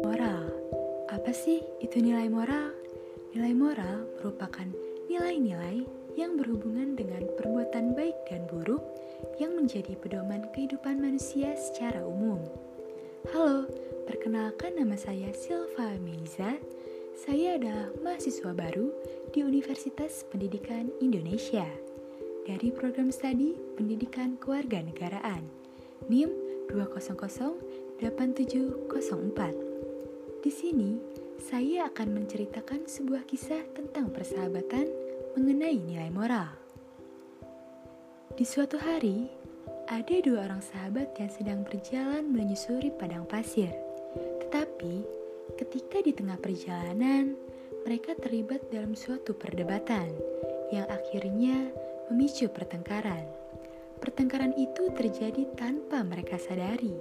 Moral. Apa sih itu nilai moral? Nilai moral merupakan nilai-nilai yang berhubungan dengan perbuatan baik dan buruk yang menjadi pedoman kehidupan manusia secara umum. Halo, perkenalkan nama saya Silva Meiza. Saya adalah mahasiswa baru di Universitas Pendidikan Indonesia dari program studi Pendidikan Kewarganegaraan NIM 2008704. Di sini, saya akan menceritakan sebuah kisah tentang persahabatan mengenai nilai moral. Di suatu hari, ada dua orang sahabat yang sedang berjalan menyusuri padang pasir. Tetapi, ketika di tengah perjalanan, mereka terlibat dalam suatu perdebatan yang akhirnya memicu pertengkaran. Pertengkaran itu terjadi tanpa mereka sadari,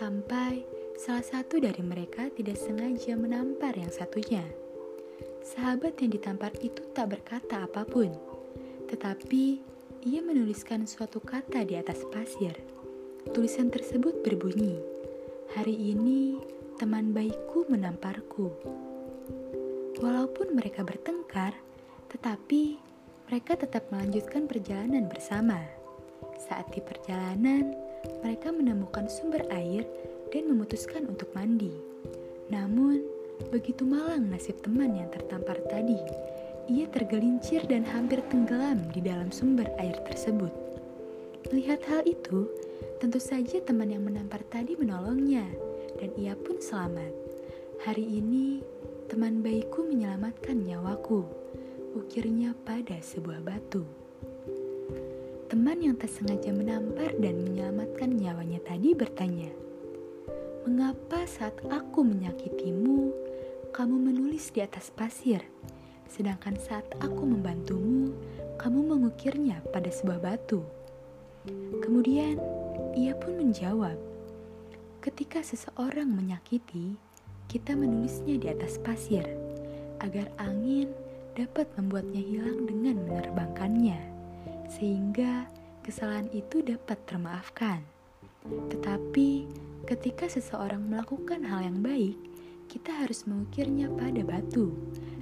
sampai salah satu dari mereka tidak sengaja menampar yang satunya. Sahabat yang ditampar itu tak berkata apa pun, tetapi ia menuliskan suatu kata di atas pasir. Tulisan tersebut berbunyi, "Hari ini teman baikku menamparku." Walaupun mereka bertengkar, tetapi mereka tetap melanjutkan perjalanan bersama. Saat di perjalanan, mereka menemukan sumber air dan memutuskan untuk mandi. Namun, begitu malang nasib teman yang tertampar tadi ia tergelincir dan hampir tenggelam di dalam sumber air tersebut. Melihat hal itu, tentu saja teman yang menampar tadi menolongnya, dan ia pun selamat. Hari ini, teman baikku menyelamatkan nyawaku, ukirnya pada sebuah batu. Teman yang tak sengaja menampar dan menyelamatkan nyawanya tadi bertanya, "Mengapa saat aku menyakitimu, kamu menulis di atas pasir?" Sedangkan saat aku membantumu, kamu mengukirnya pada sebuah batu. Kemudian ia pun menjawab, "Ketika seseorang menyakiti, kita menulisnya di atas pasir agar angin dapat membuatnya hilang dengan menerbangkannya, sehingga kesalahan itu dapat termaafkan. Tetapi ketika seseorang melakukan hal yang baik, kita harus mengukirnya pada batu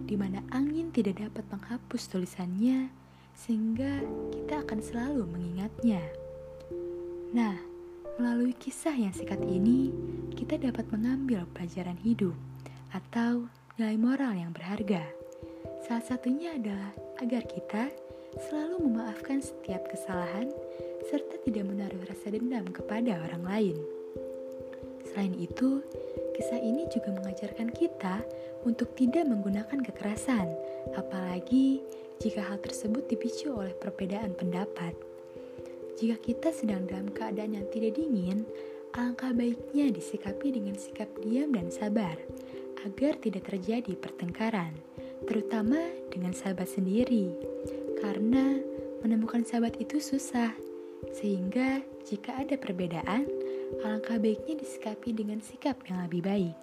di mana angin tidak dapat menghapus tulisannya, sehingga kita akan selalu mengingatnya. Nah, melalui kisah yang singkat ini, kita dapat mengambil pelajaran hidup atau nilai moral yang berharga. Salah satunya adalah agar kita selalu memaafkan setiap kesalahan serta tidak menaruh rasa dendam kepada orang lain. Selain itu, kisah ini juga mengajarkan kita untuk tidak menggunakan kekerasan, apalagi jika hal tersebut dipicu oleh perbedaan pendapat. Jika kita sedang dalam keadaan yang tidak dingin, alangkah baiknya disikapi dengan sikap diam dan sabar agar tidak terjadi pertengkaran, terutama dengan sahabat sendiri. Karena menemukan sahabat itu susah, sehingga jika ada perbedaan, alangkah baiknya disikapi dengan sikap yang lebih baik.